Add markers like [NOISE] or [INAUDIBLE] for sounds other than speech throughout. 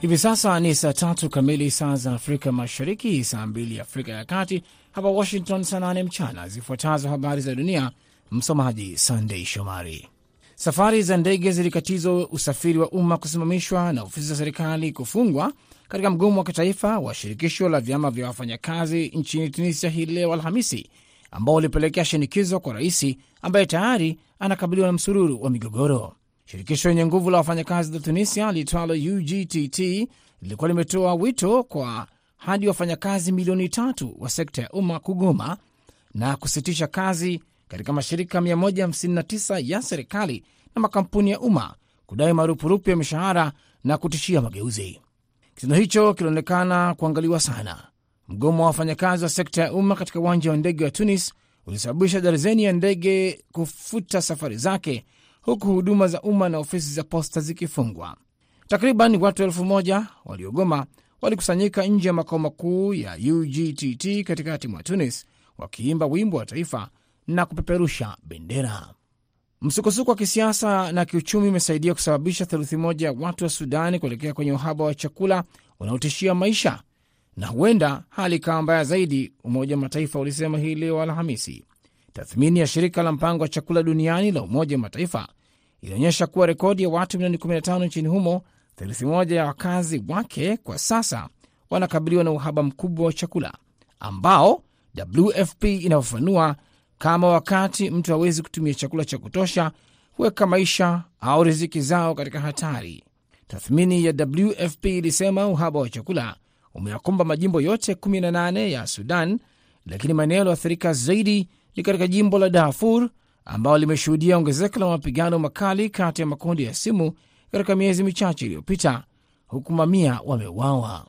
Hivi sasa ni saa tatu kamili saa za Afrika Mashariki, saa mbili Afrika ya Kati, hapa Washington saa nane mchana. Zifuatazo habari za dunia, msomaji Sandei Shomari. Safari za ndege zilikatizwa, usafiri wa umma kusimamishwa na ofisi za serikali kufungwa katika mgomo wa kitaifa wa shirikisho la vyama vya wafanyakazi nchini Tunisia hii leo Alhamisi, ambao ulipelekea shinikizo kwa raisi ambaye tayari anakabiliwa na msururu wa migogoro. Shirikisho lenye nguvu la wafanyakazi la Tunisia liitwalo UGTT lilikuwa limetoa wito kwa hadi wafanyakazi milioni tatu wa sekta ya umma kugoma na kusitisha kazi katika mashirika 159 ya serikali na makampuni ya umma kudai marupurupu ya mishahara na kutishia mageuzi. Kitendo hicho kilionekana kuangaliwa sana. Mgomo wa wafanyakazi wa sekta ya umma katika uwanja wa ndege wa Tunis ulisababisha darzeni ya ndege kufuta safari zake huku huduma za umma na ofisi za posta zikifungwa. Takriban watu elfu moja waliogoma walikusanyika nje ya makao makuu ya UGTT katikati mwa Tunis wakiimba wimbo wa taifa na kupeperusha bendera. Msukosuko wa kisiasa na kiuchumi umesaidia kusababisha theluthi moja ya watu wa Sudani kuelekea kwenye uhaba wa chakula unaotishia maisha, na huenda hali ikawa mbaya zaidi, Umoja wa Mataifa ulisema hii leo Alhamisi. Tathmini ya shirika la mpango wa chakula duniani la Umoja wa Mataifa ilionyesha kuwa rekodi ya watu milioni 15 nchini humo, theluthi moja ya wakazi wake kwa sasa wanakabiliwa na uhaba mkubwa wa chakula ambao WFP inafafanua kama wakati mtu hawezi kutumia chakula cha kutosha huweka maisha au riziki zao katika hatari. Tathmini ya WFP ilisema uhaba wa chakula umeyakumba majimbo yote 18 ya Sudan, lakini maeneo yaliyoathirika zaidi ni katika jimbo la Darfur ambalo limeshuhudia ongezeko la mapigano makali kati ya makundi ya simu katika miezi michache iliyopita, huku mamia wameuawa.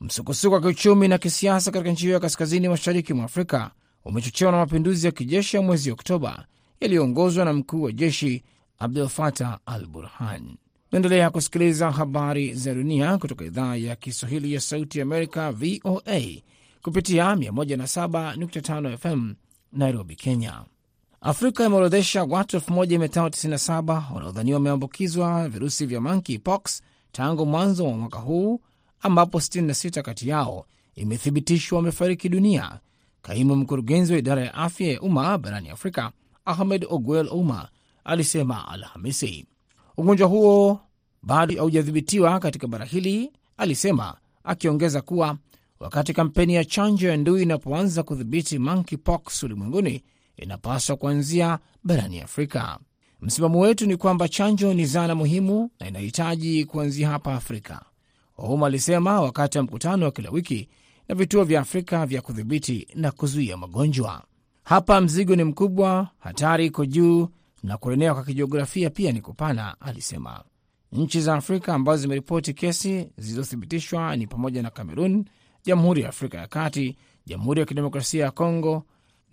Msukosuko wa kiuchumi na kisiasa katika nchi hiyo ya kaskazini mashariki mwa Afrika umechochewa na mapinduzi ya kijeshi ya mwezi Oktoba yaliyoongozwa na mkuu wa jeshi Abdul Fatah al Burhan. Naendelea kusikiliza habari za dunia kutoka idhaa ya Kiswahili ya Sauti ya Amerika, VOA, kupitia 107.5 FM Nairobi, Kenya. Afrika imeorodhesha watu 1597 wanaodhaniwa wameambukizwa virusi vya monkeypox tangu mwanzo wa mwaka huu, ambapo 66 kati yao imethibitishwa wamefariki dunia. Kaimu mkurugenzi wa idara ya afya ya umma barani Afrika, Ahmed Ogwel Uma alisema Alhamisi ugonjwa huo bado haujadhibitiwa katika bara hili, alisema, akiongeza kuwa wakati kampeni ya chanjo ya ndui inapoanza kudhibiti monkeypox ulimwenguni inapaswa kuanzia barani Afrika. Msimamo wetu ni kwamba chanjo ni zana muhimu na inahitaji kuanzia hapa Afrika, Ouma alisema wakati wa mkutano wa kila wiki na vituo vya Afrika vya kudhibiti na kuzuia magonjwa. Hapa mzigo ni mkubwa, hatari iko juu na kuenea kwa kijiografia pia ni kupana, alisema. Nchi za Afrika ambazo zimeripoti kesi zilizothibitishwa ni pamoja na Kamerun, Jamhuri ya Afrika ya Kati, Jamhuri ya Kidemokrasia ya Kongo,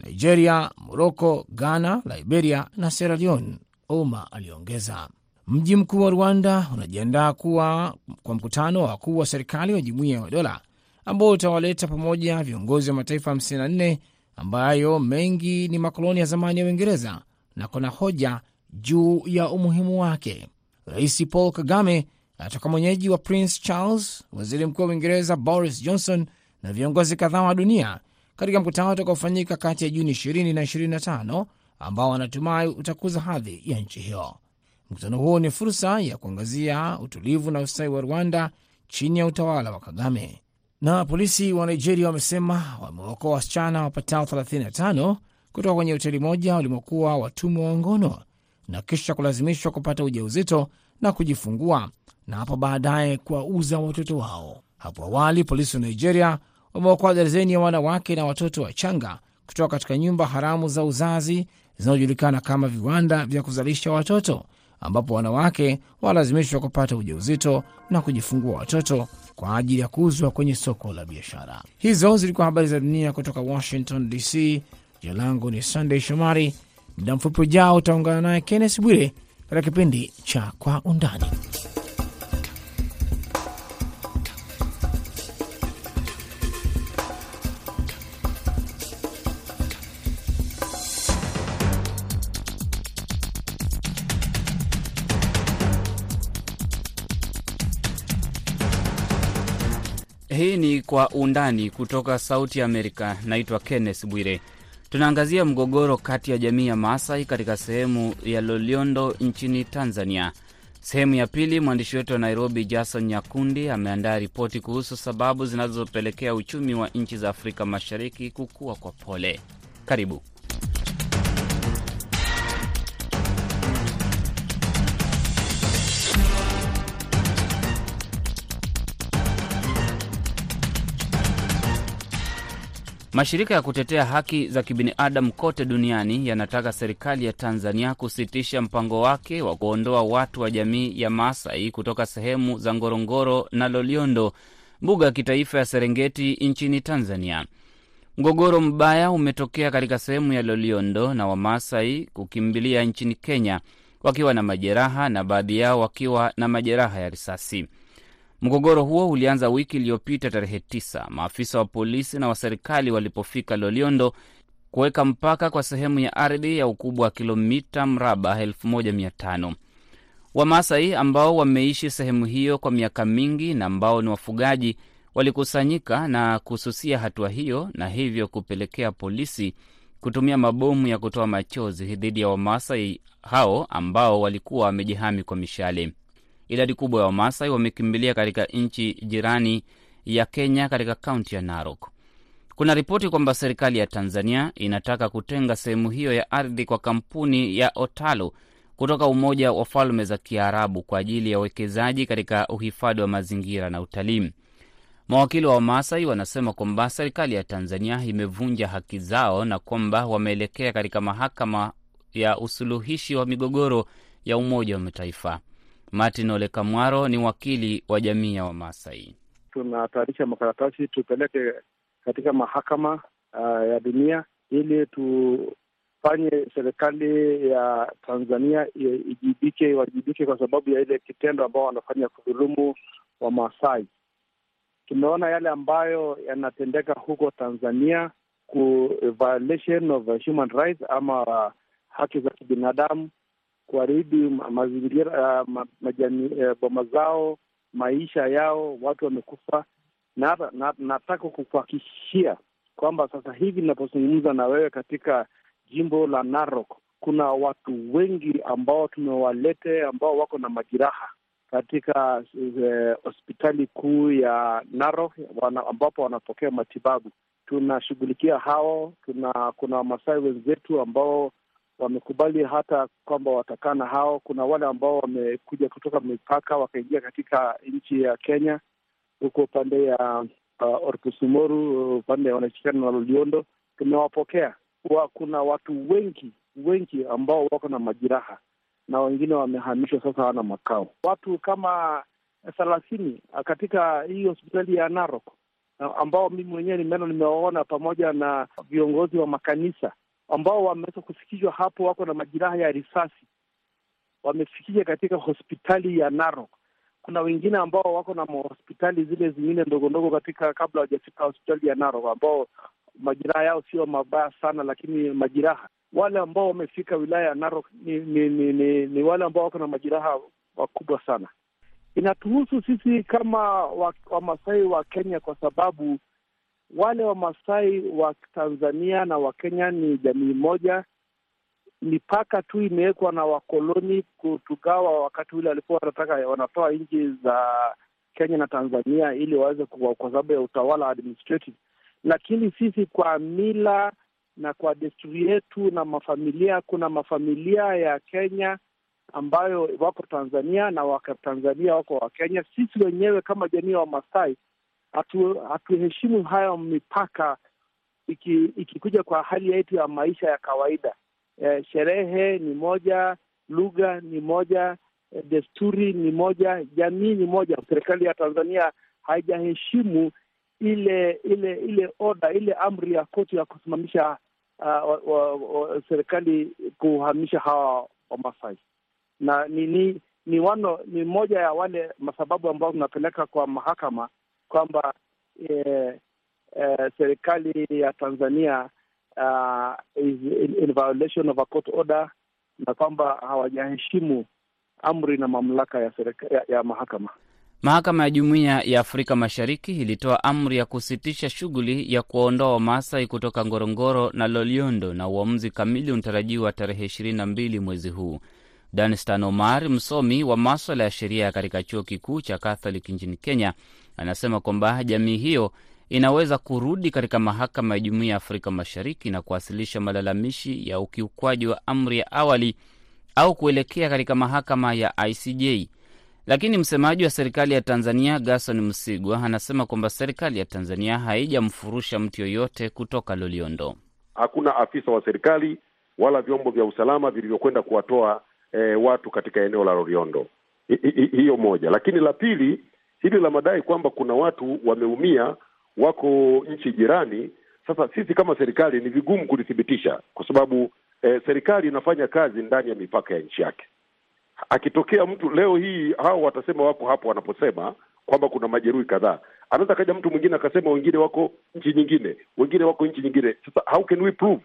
Nigeria, Moroko, Ghana, Liberia na Sierra Leone, Ouma aliongeza. Mji mkuu wa Rwanda unajiandaa kuwa kwa mkutano wa wakuu wa serikali wa Jumuiya ya Madola ambao utawaleta pamoja viongozi wa mataifa 54 ambayo mengi ni makoloni ya zamani ya Uingereza na kuna hoja juu ya umuhimu wake. Rais Paul Kagame anatoka mwenyeji wa Prince Charles, waziri mkuu wa Uingereza Boris Johnson na viongozi kadhaa wa dunia katika mkutano utakaofanyika kati ya Juni 20 na 25 ambao wanatumai utakuza hadhi ya nchi hiyo. Mkutano huo ni fursa ya kuangazia utulivu na ustawi wa Rwanda chini ya utawala wa Kagame. Na polisi wa Nigeria wamesema wamewaokoa wasichana wapatao 35 kutoka kwenye hoteli moja walimokuwa watumwa wa ngono na kisha kulazimishwa kupata ujauzito na kujifungua na hapo baadaye kuwauza watoto wao. Hapo awali polisi wa Nigeria wameokoa darzeni ya wanawake na watoto wachanga kutoka katika nyumba haramu za uzazi zinazojulikana kama viwanda vya kuzalisha watoto, ambapo wanawake walazimishwa kupata ujauzito na kujifungua watoto kwa ajili ya kuuzwa kwenye soko la biashara. Hizo zilikuwa habari za dunia kutoka Washington DC. Jina langu ni Sunday Shomari. Muda mfupi ujao utaungana naye Kennes Bwire katika kipindi cha Kwa Undani. Kwa Undani kutoka Sauti Amerika. Naitwa Kenneth Bwire. Tunaangazia mgogoro kati ya jamii ya Maasai katika sehemu ya Loliondo nchini Tanzania. Sehemu ya pili, mwandishi wetu wa Nairobi Jason Nyakundi ameandaa ripoti kuhusu sababu zinazopelekea uchumi wa nchi za Afrika Mashariki kukua kwa pole. Karibu. Mashirika ya kutetea haki za kibinadamu kote duniani yanataka serikali ya Tanzania kusitisha mpango wake wa kuondoa watu wa jamii ya Maasai kutoka sehemu za Ngorongoro na Loliondo, mbuga ya kitaifa ya Serengeti nchini Tanzania. Mgogoro mbaya umetokea katika sehemu ya Loliondo na Wamaasai kukimbilia nchini Kenya wakiwa na majeraha na baadhi yao wakiwa na majeraha ya risasi. Mgogoro huo ulianza wiki iliyopita tarehe tisa, maafisa wa polisi na wa serikali walipofika Loliondo kuweka mpaka kwa sehemu ya ardhi ya ukubwa wa kilomita mraba 1500. Wamasai ambao wameishi sehemu hiyo kwa miaka mingi na ambao ni wafugaji walikusanyika na kususia hatua hiyo, na hivyo kupelekea polisi kutumia mabomu ya kutoa machozi dhidi ya Wamasai hao ambao walikuwa wamejihami kwa mishale. Idadi kubwa ya Wamasai wamekimbilia katika nchi jirani ya Kenya, katika kaunti ya Narok. Kuna ripoti kwamba serikali ya Tanzania inataka kutenga sehemu hiyo ya ardhi kwa kampuni ya Otalo kutoka Umoja wa Falme za Kiarabu kwa ajili ya uwekezaji katika uhifadhi wa mazingira na utalii. Mawakili wa Wamasai wanasema kwamba serikali ya Tanzania imevunja haki zao na kwamba wameelekea katika mahakama ya usuluhishi wa migogoro ya Umoja wa Mataifa. Martin Ole Kamwaro ni wakili wa jamii ya Wamasai. Tunatayarisha makaratasi tupeleke katika mahakama uh, ya dunia ili tufanye serikali ya Tanzania ijibike, iwajibike kwa sababu ya ile kitendo ambao wanafanya kudhulumu Wamasai. Tumeona yale ambayo yanatendeka huko Tanzania ku violation of human rights ama haki za kibinadamu kuharibu mazingira uh, majani uh, boma zao, maisha yao, watu wamekufa. Na, na nataka kukuhakikishia kwamba sasa hivi ninapozungumza na wewe katika jimbo la Narok kuna watu wengi ambao tumewalete ambao wako na majeraha katika hospitali uh, kuu ya Narok wana, ambapo wanapokea matibabu. Tunashughulikia hao. Tuna kuna Wamasai wenzetu ambao wamekubali hata kwamba watakaa hao. Kuna wale ambao wamekuja kutoka mipaka wakaingia katika nchi ya Kenya huko upande ya uh, Orkusumoru upande wanashikana na Loliondo, tumewapokea wa, kuna watu wengi wengi ambao wako na majeraha na wengine wamehamishwa sasa, hawana makao. Watu kama thelathini katika hii hospitali ya Narok ambao mimi mwenyewe nimeona, nimewaona pamoja na viongozi wa makanisa ambao wameweza kufikishwa hapo, wako na majeraha ya risasi, wamefikishwa katika hospitali ya Narok. Kuna wengine ambao wako na hospitali zile zingine ndogo ndogo katika, kabla hawajafika hospitali ya Narok, ambao majeraha yao sio mabaya sana, lakini majeraha. Wale ambao wamefika wilaya ya Narok ni ni, ni, ni, ni wale ambao wako na majeraha makubwa sana. Inatuhusu sisi kama Wamasai wa, wa Kenya kwa sababu wale Wamasai wa Tanzania na Wakenya ni jamii moja. Mipaka tu imewekwa na wakoloni kutugawa wakati ule walikuwa wanataka wanatoa nchi za Kenya na Tanzania ili waweze kwa sababu ya utawala administrative, lakini sisi kwa mila na kwa desturi yetu na mafamilia, kuna mafamilia ya Kenya ambayo wako Tanzania na Wakatanzania wako wa Kenya. Sisi wenyewe kama jamii ya Wamasai hatuheshimu hatu hayo mipaka, ikikuja iki kwa hali yetu ya maisha ya kawaida. E, sherehe ni moja, lugha ni moja, e, desturi ni moja, jamii ni moja. Serikali ya Tanzania haijaheshimu ile ile ile oda ile amri ya koti ya kusimamisha uh, wa, wa, serikali kuhamisha hawa Wamasai na ni ni ni wano, ni moja ya wale masababu ambao tunapeleka kwa mahakama kwamba eh, eh, serikali ya Tanzania uh, is in, violation of a court order na kwamba hawajaheshimu amri na mamlaka ya, ya, ya mahakama. Mahakama ya Jumuiya ya Afrika Mashariki ilitoa amri ya kusitisha shughuli ya kuwaondoa Wamasai kutoka Ngorongoro na Loliondo, na uamuzi kamili unatarajiwa tarehe 22 mwezi huu. Danstan Omar, msomi wa maswala ya sheria katika chuo kikuu cha Catholic nchini Kenya, anasema kwamba jamii hiyo inaweza kurudi katika mahakama ya Jumuiya ya Afrika Mashariki na kuwasilisha malalamishi ya ukiukwaji wa amri ya awali au kuelekea katika mahakama ya ICJ. Lakini msemaji wa serikali ya Tanzania Gerson Msigwa anasema kwamba serikali ya Tanzania haijamfurusha mtu yoyote kutoka Loliondo. Hakuna afisa wa serikali wala vyombo vya usalama vilivyokwenda kuwatoa eh, watu katika eneo la Loliondo. Hiyo moja, lakini la pili, hili la madai kwamba kuna watu wameumia wako nchi jirani. Sasa sisi kama serikali ni vigumu kulithibitisha kwa sababu eh, serikali inafanya kazi ndani ya mipaka ya nchi yake. Akitokea mtu leo hii, hao watasema wako hapo wanaposema kwamba kuna majeruhi kadhaa, anaweza kaja mtu mwingine akasema wengine wako nchi nyingine, wengine wako nchi nyingine. Sasa how can we prove?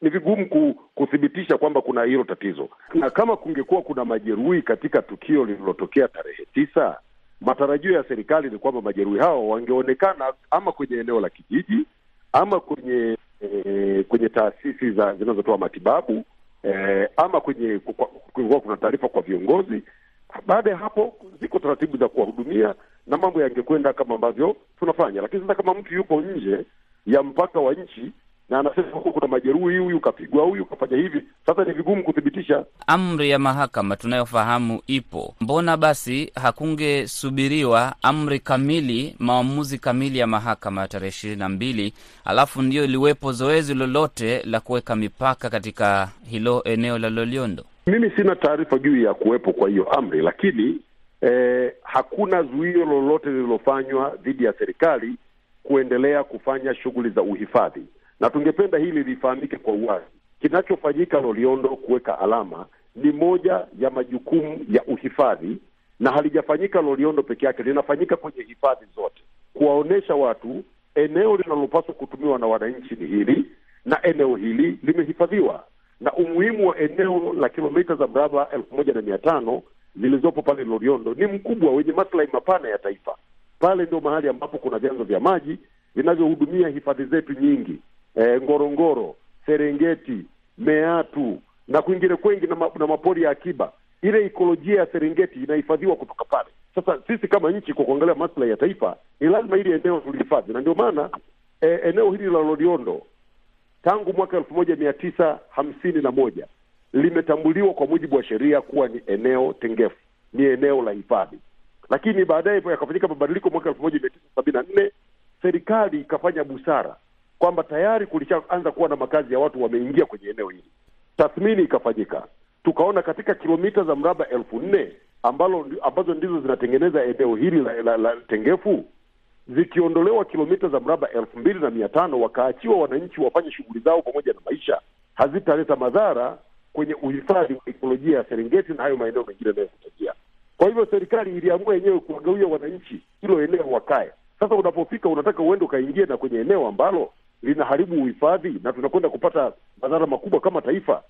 Ni vigumu kuthibitisha kwamba kuna hilo tatizo, na kama kungekuwa kuna majeruhi katika tukio lililotokea tarehe tisa, matarajio ya serikali ni kwamba majeruhi hao wangeonekana ama kwenye eneo la kijiji ama kwenye eh, kwenye taasisi za zinazotoa matibabu eh, ama kwenye kulikuwa kuna taarifa kwa viongozi. Baada ya hapo, ziko taratibu za kuwahudumia na mambo yangekwenda kama ambavyo tunafanya. Lakini sasa kama mtu yupo nje ya mpaka wa nchi na anasema huko kuna majeruhi, huyu kapigwa, huyu kafanya hivi, sasa ni vigumu kuthibitisha. Amri ya mahakama tunayofahamu ipo, mbona basi hakungesubiriwa amri kamili, maamuzi kamili ya mahakama ya tarehe ishirini na mbili alafu ndio iliwepo zoezi lolote la kuweka mipaka katika hilo eneo la Loliondo? Mimi sina taarifa juu ya kuwepo kwa hiyo amri, lakini eh, hakuna zuio lolote lililofanywa dhidi ya serikali kuendelea kufanya shughuli za uhifadhi na tungependa hili lifahamike kwa uwazi. Kinachofanyika Loliondo, kuweka alama, ni moja ya majukumu ya uhifadhi, na halijafanyika Loliondo peke yake, linafanyika kwenye hifadhi zote, kuwaonyesha watu eneo linalopaswa kutumiwa na wananchi ni hili, na eneo hili limehifadhiwa, na umuhimu wa eneo la kilomita za mraba elfu moja na mia tano zilizopo pale Loliondo ni mkubwa, wenye maslahi mapana ya taifa. Pale ndio mahali ambapo kuna vyanzo vya maji vinavyohudumia hifadhi zetu nyingi E, Ngorongoro, Serengeti, Meatu na kwingine kwengi na, ma, na mapori ya akiba. Ile ikolojia ya Serengeti inahifadhiwa kutoka pale. Sasa sisi kama nchi, kwa kuangalia maslahi ya taifa, ni lazima hili eneo tulihifadhi, na ndio maana eh, eneo hili la Loliondo tangu mwaka elfu moja mia tisa hamsini na moja limetambuliwa kwa mujibu wa sheria kuwa ni eneo tengefu, ni eneo la hifadhi, lakini baadaye yakafanyika mabadiliko mwaka elfu moja mia tisa sabini na nne serikali ikafanya busara kwamba tayari kulishaanza kuwa na makazi ya watu wameingia kwenye eneo hili. Tathmini ikafanyika, tukaona katika kilomita za mraba elfu nne ambalo ambazo ndizo zinatengeneza eneo hili la, la, la tengefu, zikiondolewa kilomita za mraba elfu mbili na mia tano wakaachiwa wananchi wafanye shughuli zao pamoja na maisha, hazitaleta madhara kwenye uhifadhi wa ekolojia ya Serengeti na hayo maeneo mengine yanayokutajia. Kwa hivyo serikali iliamua yenyewe kuwagawia wananchi hilo eneo wakae. Sasa unapofika unataka uende ukaingie na kwenye eneo ambalo linaharibu uhifadhi na tunakwenda kupata madhara makubwa kama taifa.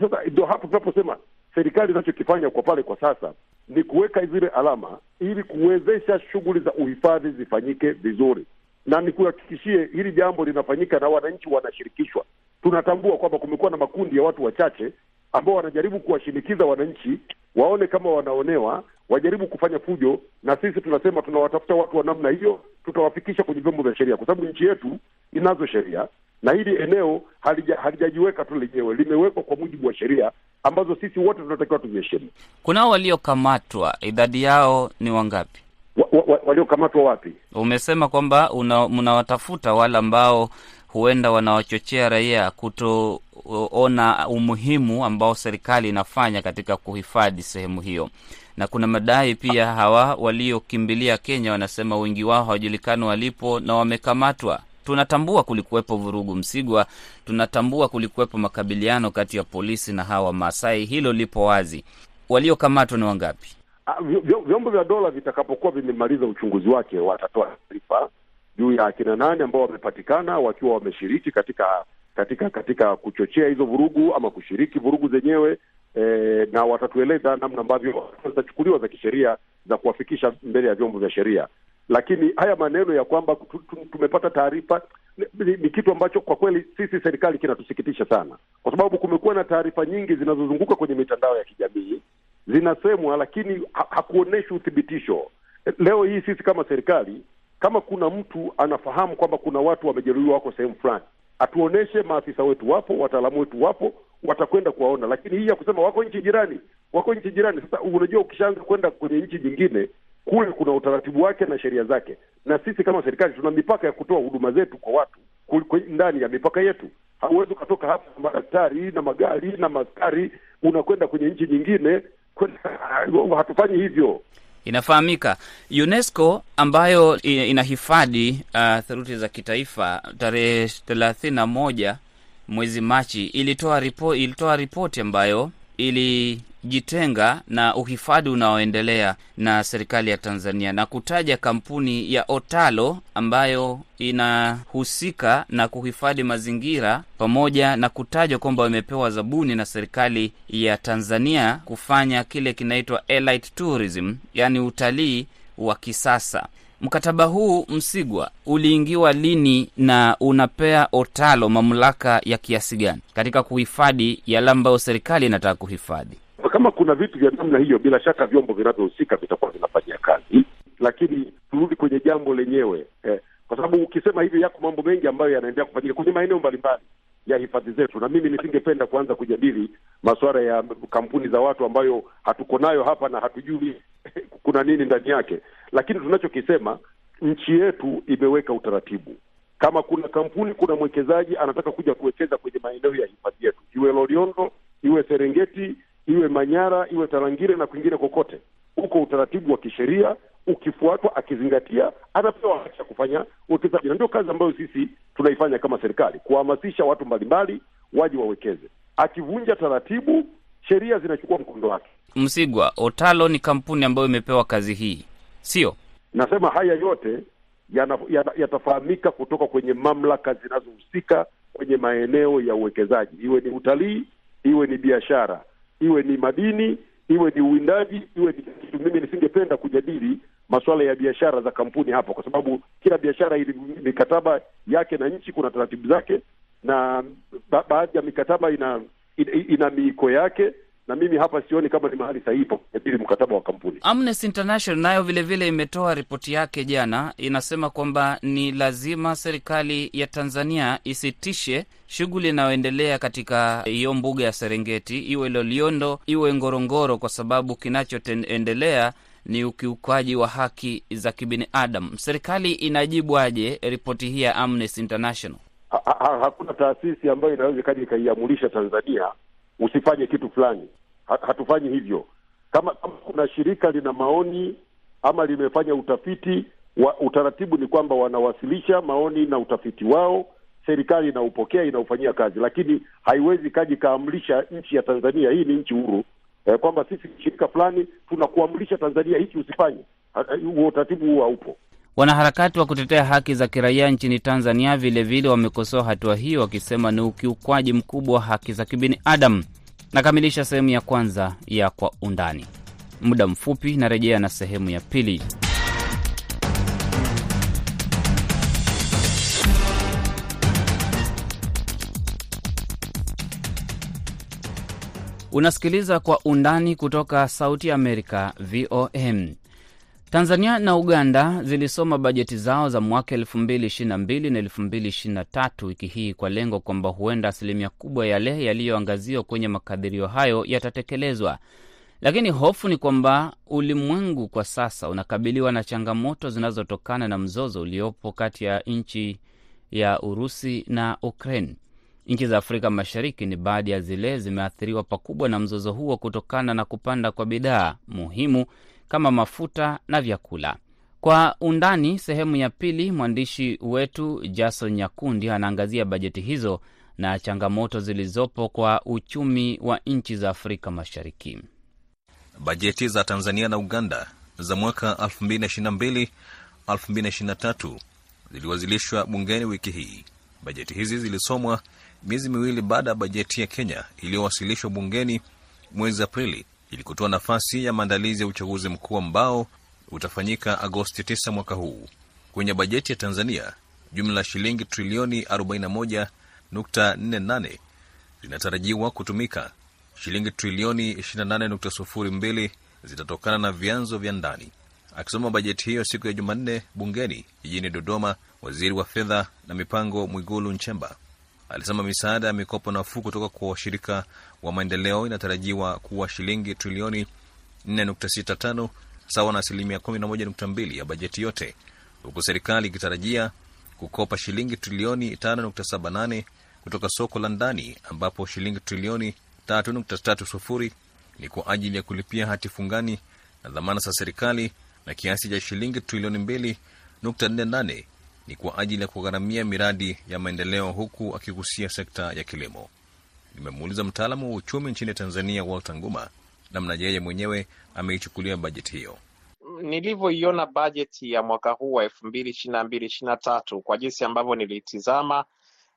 Sasa ndio hapo tunaposema serikali inachokifanya kwa pale kwa sasa ni kuweka zile alama ili kuwezesha shughuli za uhifadhi zifanyike vizuri, na nikuhakikishie hili jambo linafanyika na wananchi wanashirikishwa. Tunatambua kwamba kumekuwa na makundi ya watu wachache ambao wanajaribu kuwashinikiza wananchi waone kama wanaonewa, wajaribu kufanya fujo, na sisi tunasema tunawatafuta watu wa namna hiyo, tutawafikisha kwenye vyombo vya sheria, kwa sababu nchi yetu inazo sheria na hili eneo halija, halijajiweka tu lenyewe, limewekwa kwa mujibu wa sheria ambazo sisi wote tunatakiwa tuziheshimu. Kunao waliokamatwa, idadi yao ni wangapi? Wa, wa, waliokamatwa wapi? Umesema kwamba mnawatafuta wale ambao huenda wanawachochea raia kutoona umuhimu ambao serikali inafanya katika kuhifadhi sehemu hiyo, na kuna madai pia hawa waliokimbilia Kenya wanasema wengi wao hawajulikani walipo na wamekamatwa. Tunatambua kulikuwepo vurugu Msigwa, tunatambua kulikuwepo makabiliano kati ya polisi na hawa Maasai, hilo lipo wazi. Waliokamatwa ni wangapi? Vyombo vya dola vitakapokuwa vimemaliza uchunguzi wake, watatoa taarifa juu ya akina nani ambao wamepatikana wakiwa wameshiriki katika katika katika kuchochea hizo vurugu ama kushiriki vurugu zenyewe eh, na watatueleza namna ambavyo zitachukuliwa za kisheria za kuwafikisha mbele ya vyombo vya sheria. Lakini haya maneno ya kwamba tu- tu- tumepata taarifa ni, ni, kitu ambacho kwa kweli sisi serikali kinatusikitisha sana, kwa sababu kumekuwa na taarifa nyingi zinazozunguka kwenye mitandao ya kijamii zinasemwa, lakini ha hakuonyeshi uthibitisho. Leo hii sisi kama serikali, kama kuna mtu anafahamu kwamba kuna watu wamejeruhiwa wako sehemu fulani, atuoneshe, maafisa wetu wapo, wataalamu wetu wapo, watakwenda kuwaona. Lakini hii ya kusema wako nchi jirani, wako nchi jirani, sasa unajua, ukishaanza kwenda kwenye nchi nyingine kule kuna utaratibu wake na sheria zake, na sisi kama serikali tuna mipaka ya kutoa huduma zetu kwa watu ndani ya mipaka yetu. Hauwezi ukatoka hapa na madaktari na magari na maskari unakwenda kwenye nchi nyingine kwenda, [LAUGHS] hatufanyi hivyo. Inafahamika UNESCO ambayo inahifadhi uh, theluthi za kitaifa tarehe thelathini na moja mwezi Machi ilitoa ripo, ilitoa ripoti ambayo ilijitenga na uhifadhi unaoendelea na serikali ya Tanzania na kutaja kampuni ya Otalo ambayo inahusika na kuhifadhi mazingira pamoja na kutajwa kwamba wamepewa zabuni na serikali ya Tanzania kufanya kile kinaitwa elite tourism, yaani utalii wa kisasa. Mkataba huu Msigwa, uliingiwa lini na unapea Otalo mamlaka ya kiasi gani katika kuhifadhi yale ambayo serikali inataka kuhifadhi? Kama kuna vitu vya namna hiyo, bila shaka vyombo vinavyohusika vitakuwa vinafanyia kazi, lakini turudi kwenye jambo lenyewe eh, kwa sababu ukisema hivyo, yako mambo mengi ambayo yanaendelea kufanyika kwenye maeneo mbalimbali ya hifadhi zetu, na mimi nisingependa kuanza kujadili masuala ya kampuni za watu ambayo hatuko nayo hapa na hatujui [LAUGHS] kuna nini ndani yake, lakini tunachokisema, nchi yetu imeweka utaratibu. Kama kuna kampuni, kuna mwekezaji anataka kuja kuwekeza kwenye maeneo ya hifadhi yetu, iwe Loliondo, iwe Serengeti, iwe Manyara, iwe Tarangire na kwingine kokote, huko utaratibu wa kisheria ukifuatwa, akizingatia, anapewa haki ya kufanya uwekezaji, na ndio kazi ambayo sisi tunaifanya kama serikali, kuhamasisha watu mbalimbali waje wawekeze. Akivunja taratibu, sheria zinachukua mkondo wake. Msigwa, Otalo ni kampuni ambayo imepewa kazi hii, sio? Nasema haya yote yatafahamika ya, yatafahamika kutoka kwenye mamlaka zinazohusika kwenye maeneo ya uwekezaji, iwe ni utalii, iwe ni biashara, iwe ni madini, iwe ni uwindaji, iwe ni kitu. Mimi nisingependa kujadili masuala ya biashara za kampuni hapa, kwa sababu kila biashara ili mikataba yake na nchi kuna taratibu zake, na ba baadhi ya mikataba ina ina, ina miiko yake, na mimi hapa sioni kama ni mahali sahihi pa kujadili mkataba wa kampuni. Amnesty International nayo vilevile imetoa ripoti yake jana, inasema kwamba ni lazima serikali ya Tanzania isitishe shughuli inayoendelea katika hiyo mbuga ya Serengeti, iwe Loliondo iwe Ngorongoro, kwa sababu kinachoendelea ni ukiukaji wa haki za kibinadamu. Serikali inajibuaje ripoti hii ya Amnesty International? ha, ha, hakuna taasisi ambayo inaweza ikaja ikaiamulisha Tanzania usifanye kitu fulani. Ha, hatufanyi hivyo. Kama, kama kuna shirika lina maoni ama limefanya utafiti wa, utaratibu ni kwamba wanawasilisha maoni na utafiti wao, serikali inaupokea inaufanyia kazi, lakini haiwezi kaji kaamrisha nchi ya Tanzania, hii ni nchi huru eh, kwamba sisi shirika fulani tunakuamrisha Tanzania hichi usifanye. Huo utaratibu huo haupo. Wanaharakati wa kutetea haki za kiraia nchini Tanzania vilevile wamekosoa hatua hiyo, wakisema ni ukiukwaji mkubwa wa haki za kibinadamu. Nakamilisha sehemu ya kwanza ya Kwa Undani. Muda mfupi narejea na sehemu ya pili. Unasikiliza Kwa Undani kutoka Sauti Amerika, VOM. Tanzania na Uganda zilisoma bajeti zao za mwaka 2022 na 2023 wiki hii kwa lengo kwamba huenda asilimia kubwa yale yaliyoangaziwa kwenye makadirio hayo yatatekelezwa. Lakini hofu ni kwamba ulimwengu kwa sasa unakabiliwa na changamoto zinazotokana na mzozo uliopo kati ya nchi ya Urusi na Ukraine. Nchi za Afrika Mashariki ni baadhi ya zile zimeathiriwa pakubwa na mzozo huo kutokana na kupanda kwa bidhaa muhimu kama mafuta na vyakula. Kwa undani, sehemu ya pili, mwandishi wetu Jason Nyakundi anaangazia bajeti hizo na changamoto zilizopo kwa uchumi wa nchi za Afrika Mashariki. Bajeti za Tanzania na Uganda za mwaka 2022 2023 ziliwasilishwa bungeni wiki hii. Bajeti hizi zilisomwa miezi miwili baada ya bajeti ya Kenya iliyowasilishwa bungeni mwezi Aprili ili kutoa nafasi ya maandalizi ya uchaguzi mkuu ambao utafanyika Agosti 9 mwaka huu. Kwenye bajeti ya Tanzania, jumla shilingi trilioni 41.48 zinatarajiwa kutumika. Shilingi trilioni 28.02 zitatokana na vyanzo vya ndani. Akisoma bajeti hiyo siku ya Jumanne bungeni jijini Dodoma, waziri wa fedha na mipango Mwigulu Nchemba alisema misaada ya mikopo nafuu kutoka kwa washirika wa maendeleo inatarajiwa kuwa shilingi trilioni 4.65 sawa na asilimia 11.2 ya bajeti yote, huku serikali ikitarajia kukopa shilingi trilioni 5.78 kutoka soko la ndani ambapo shilingi trilioni 3.30 ni kwa ajili ya kulipia hati fungani na dhamana za serikali na kiasi cha shilingi trilioni 2.48 ni kwa ajili ya kugharamia miradi ya maendeleo huku akigusia sekta ya kilimo. Nimemuuliza mtaalamu wa uchumi nchini Tanzania Walter Nguma namna yeye mwenyewe ameichukulia bajeti hiyo. Nilivyoiona bajeti ya mwaka huu wa elfu mbili ishirini na mbili ishirini na tatu kwa jinsi ambavyo niliitizama,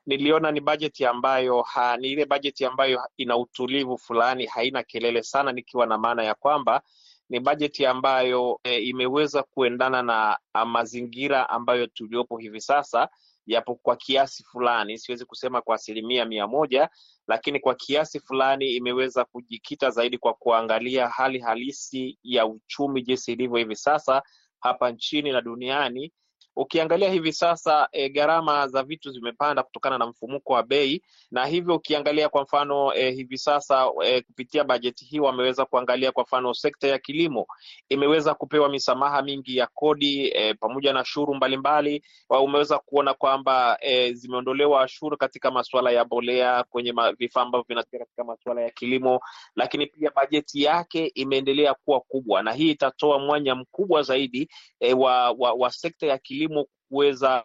niliona ni bajeti ambayo ha, ni ile bajeti ambayo ina utulivu fulani, haina kelele sana, nikiwa na maana ya kwamba ni bajeti ambayo e, imeweza kuendana na mazingira ambayo tuliopo hivi sasa, yapo kwa kiasi fulani, siwezi kusema kwa asilimia mia moja, lakini kwa kiasi fulani imeweza kujikita zaidi kwa kuangalia hali halisi ya uchumi jinsi ilivyo hivi sasa hapa nchini na duniani. Ukiangalia hivi sasa e, gharama za vitu zimepanda kutokana na mfumuko wa bei, na hivyo ukiangalia kwa mfano e, hivi sasa e, kupitia bajeti hii wameweza kuangalia kwa mfano sekta ya kilimo imeweza kupewa misamaha mingi ya kodi e, pamoja na shuru mbalimbali. Umeweza kuona kwamba e, zimeondolewa shuru katika masuala ya mbolea kwenye vifaa ambavyo vinatumika katika masuala ya kilimo, lakini pia bajeti yake imeendelea kuwa kubwa, na hii itatoa mwanya mkubwa zaidi e, wa, wa, wa sekta ya kilimo kuweza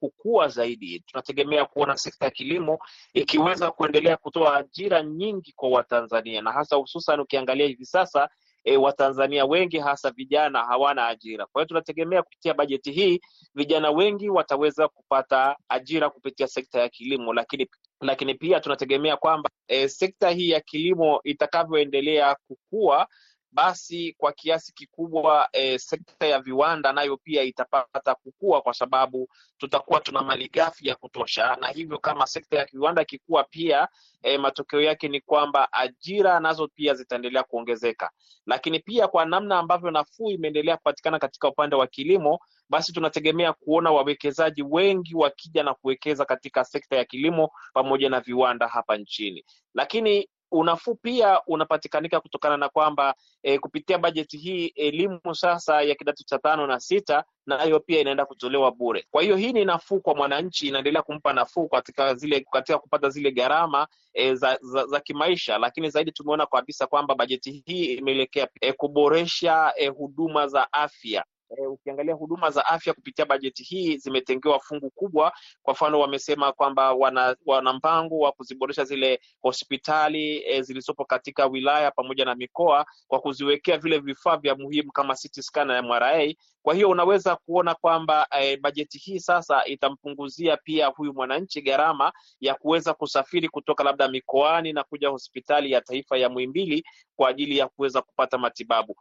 kukua zaidi. Tunategemea kuona sekta ya kilimo ikiweza kuendelea kutoa ajira nyingi kwa Watanzania na hasa hususan ukiangalia hivi sasa e, Watanzania wengi hasa vijana hawana ajira. Kwa hiyo tunategemea kupitia bajeti hii vijana wengi wataweza kupata ajira kupitia sekta ya kilimo, lakini lakini pia tunategemea kwamba e, sekta hii ya kilimo itakavyoendelea kukua basi kwa kiasi kikubwa e, sekta ya viwanda nayo pia itapata kukua, kwa sababu tutakuwa tuna malighafi ya kutosha, na hivyo kama sekta ya viwanda ikikua pia e, matokeo yake ni kwamba ajira nazo pia zitaendelea kuongezeka. Lakini pia kwa namna ambavyo nafuu imeendelea kupatikana katika upande wa kilimo, basi tunategemea kuona wawekezaji wengi wakija na kuwekeza katika sekta ya kilimo pamoja na viwanda hapa nchini, lakini unafuu pia unapatikanika kutokana na kwamba e, kupitia bajeti hii elimu sasa ya kidato cha tano na sita nayo pia inaenda kutolewa bure. Kwa hiyo hii ni nafuu kwa mwananchi, inaendelea kumpa nafuu katika zile katika kupata zile gharama e, za, za, za kimaisha, lakini zaidi tumeona kabisa kwamba bajeti hii imeelekea e, kuboresha e, huduma za afya. E, ukiangalia huduma za afya kupitia bajeti hii zimetengewa fungu kubwa. Kwa mfano, wamesema kwamba wana, wana mpango wa kuziboresha zile hospitali e, zilizopo katika wilaya pamoja na mikoa kwa kuziwekea vile vifaa vya muhimu kama CT scan na MRI. Kwa hiyo unaweza kuona kwamba e, bajeti hii sasa itampunguzia pia huyu mwananchi gharama ya kuweza kusafiri kutoka labda mikoani na kuja hospitali ya taifa ya Muhimbili kwa ajili ya kuweza kupata matibabu.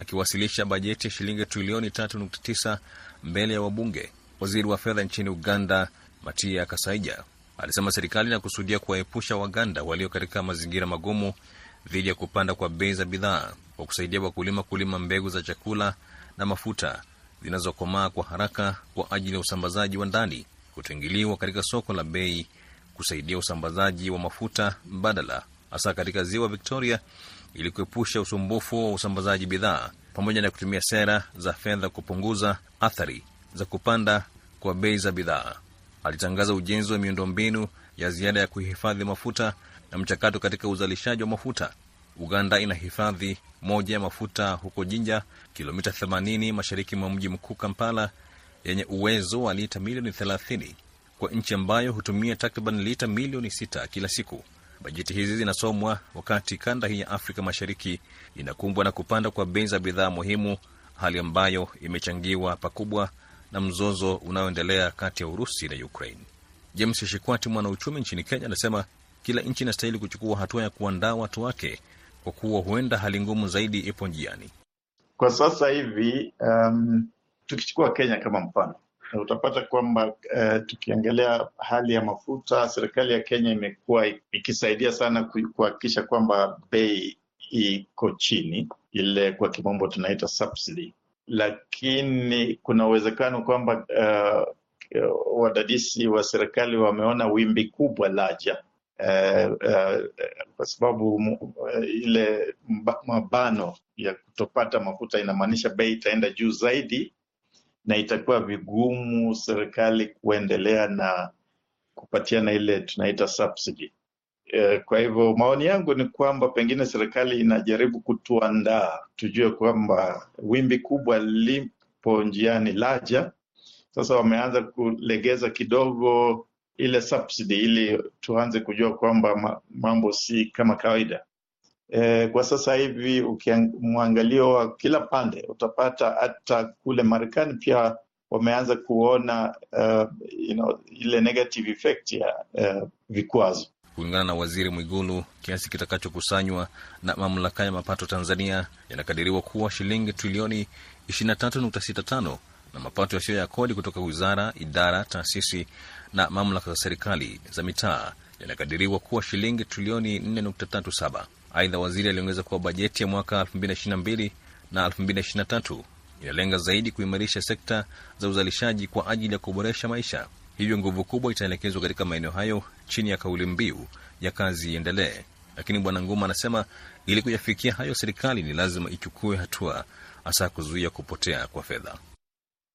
Akiwasilisha bajeti ya shilingi trilioni 3.9 mbele ya wabunge, waziri wa fedha nchini Uganda Matia Kasaija alisema serikali inakusudia kuwaepusha Waganda walio katika mazingira magumu dhidi ya kupanda kwa bei za bidhaa kwa kusaidia wakulima kulima mbegu za chakula na mafuta zinazokomaa kwa haraka kwa ajili ya usambazaji wa ndani, kutoingiliwa katika soko la bei, kusaidia usambazaji wa mafuta mbadala hasa katika ziwa Victoria ili kuepusha usumbufu wa usambazaji bidhaa pamoja na kutumia sera za fedha kupunguza athari za kupanda kwa bei za bidhaa. Alitangaza ujenzi wa miundombinu ya ziada ya kuhifadhi mafuta na mchakato katika uzalishaji wa mafuta. Uganda ina hifadhi moja ya mafuta huko Jinja, kilomita 80 mashariki mwa mji mkuu Kampala, yenye uwezo wa lita milioni 30 kwa nchi ambayo hutumia takriban lita milioni 6 kila siku. Bajeti hizi zinasomwa wakati kanda hii ya Afrika Mashariki inakumbwa na kupanda kwa bei za bidhaa muhimu, hali ambayo imechangiwa pakubwa na mzozo unaoendelea kati ya Urusi na Ukraine. James Shikwati, mwanauchumi nchini Kenya, anasema kila nchi inastahili kuchukua hatua ya kuandaa watu wake kwa kuwa huenda hali ngumu zaidi ipo njiani. Kwa sasa hivi um, tukichukua Kenya kama mfano utapata kwamba uh, tukiangalia hali ya mafuta, serikali ya Kenya imekuwa ikisaidia sana kuhakikisha kwamba bei iko chini, ile kwa kimombo tunaita subsidy, lakini kuna uwezekano kwamba uh, wadadisi wa serikali wameona wimbi kubwa laja uh, uh, kwa sababu uh, ile mabano ya kutopata mafuta inamaanisha bei itaenda juu zaidi na itakuwa vigumu serikali kuendelea na kupatiana ile tunaita subsidy. E, kwa hivyo maoni yangu ni kwamba pengine serikali inajaribu kutuandaa tujue kwamba wimbi kubwa lipo njiani laja. Sasa wameanza kulegeza kidogo ile subsidy ili tuanze kujua kwamba mambo si kama kawaida. E, kwa sasa hivi ukimwangalio wa kila pande utapata hata kule Marekani pia wameanza kuona uh, you know, ile negative effect ya uh, vikwazo. Kulingana na Waziri Mwigulu, kiasi kitakachokusanywa na mamlaka ya mapato Tanzania yanakadiriwa kuwa shilingi trilioni 23.65 na mapato yasiyo ya kodi kutoka wizara, idara, taasisi na mamlaka za serikali za mitaa yanakadiriwa kuwa shilingi trilioni 4.37. Aidha, waziri aliongeza kuwa bajeti ya mwaka 2022 na 2023 inalenga zaidi kuimarisha sekta za uzalishaji kwa ajili ya kuboresha maisha. Hivyo nguvu kubwa itaelekezwa katika maeneo hayo chini ya kauli mbiu ya kazi iendelee. Lakini Bwana Nguma anasema ili kuyafikia hayo, serikali ni lazima ichukue hatua, hasa kuzuia kupotea kwa fedha.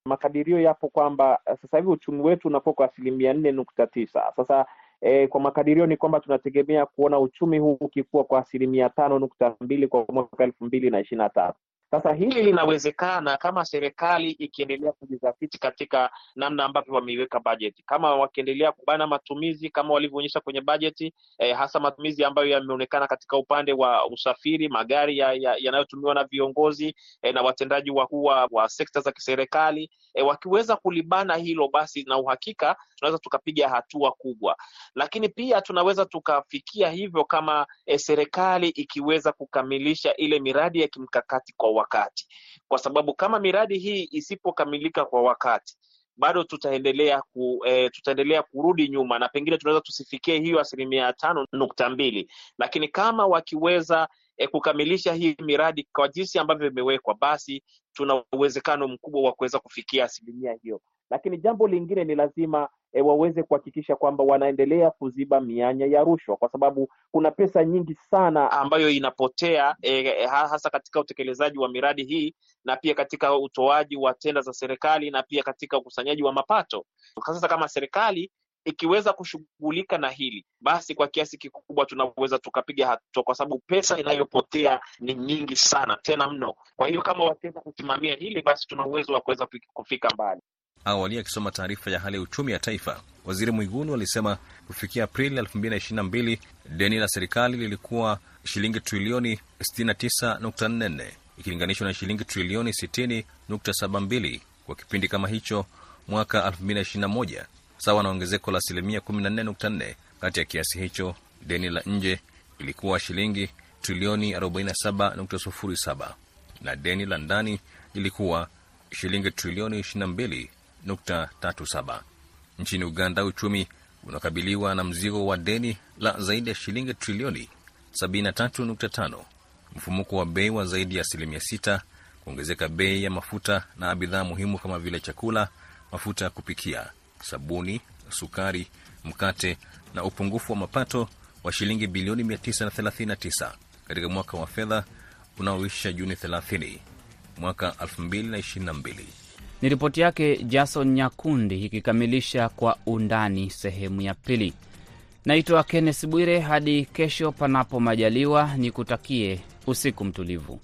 Makadirio yapo kwamba sasa hivi uchumi wetu unakuwa kwa asilimia nne nukta tisa. Sasa E, kwa makadirio ni kwamba tunategemea kuona uchumi huu ukikua kwa asilimia tano nukta mbili kwa mwaka elfu mbili na ishirini na tatu. Sasa hili linawezekana kama serikali ikiendelea kujizatiti katika namna ambavyo wameiweka bajeti, kama wakiendelea kubana matumizi kama walivyoonyesha kwenye bajeti eh, hasa matumizi ambayo yameonekana katika upande wa usafiri, magari yanayotumiwa ya, ya na viongozi eh, na watendaji wakuu wa sekta za kiserikali eh, wakiweza kulibana hilo, basi na uhakika tunaweza tukapiga hatua kubwa, lakini pia tunaweza tukafikia hivyo kama eh, serikali ikiweza kukamilisha ile miradi ya kimkakati kwa wakati, kwa sababu kama miradi hii isipokamilika kwa wakati bado tutaendelea ku, e, tutaendelea kurudi nyuma na pengine tunaweza tusifikie hiyo asilimia tano nukta mbili, lakini kama wakiweza e, kukamilisha hii miradi kwa jinsi ambavyo imewekwa, basi tuna uwezekano mkubwa wa kuweza kufikia asilimia hiyo. Lakini jambo lingine ni lazima e, waweze kuhakikisha kwamba wanaendelea kuziba mianya ya rushwa, kwa sababu kuna pesa nyingi sana ambayo inapotea e, hasa katika utekelezaji wa miradi hii na pia katika utoaji wa tenda za serikali na pia katika ukusanyaji wa mapato. Sasa kama serikali ikiweza kushughulika na hili basi kwa kiasi kikubwa tunaweza tukapiga hatua, kwa sababu pesa inayopotea ni nyingi sana tena mno. Kwa hiyo kama wakiweza kusimamia hili, basi tuna uwezo wa kuweza kufika mbali. Awali akisoma taarifa ya hali ya uchumi ya taifa, waziri Mwigulu alisema kufikia Aprili 2022 deni la serikali lilikuwa shilingi trilioni 69.44 ikilinganishwa na shilingi trilioni 60.72 kwa kipindi kama hicho mwaka 2021, sawa na ongezeko la asilimia 14.4. Kati ya kiasi hicho deni la nje ilikuwa shilingi trilioni 47.07 na deni la ndani lilikuwa shilingi trilioni 22.37. Nchini Uganda, uchumi unakabiliwa na mzigo wa deni la zaidi ya shilingi trilioni 73.5, mfumuko wa bei wa zaidi ya asilimia 6, kuongezeka bei ya mafuta na bidhaa muhimu kama vile chakula, mafuta ya kupikia, sabuni, sukari, mkate na upungufu wa mapato wa shilingi bilioni 939 katika mwaka wa fedha unaoisha Juni 30 mwaka 2022. Ni ripoti yake Jason Nyakundi ikikamilisha kwa undani sehemu ya pili. Naitwa Kenneth Bwire, hadi kesho panapo majaliwa, ni kutakie usiku mtulivu.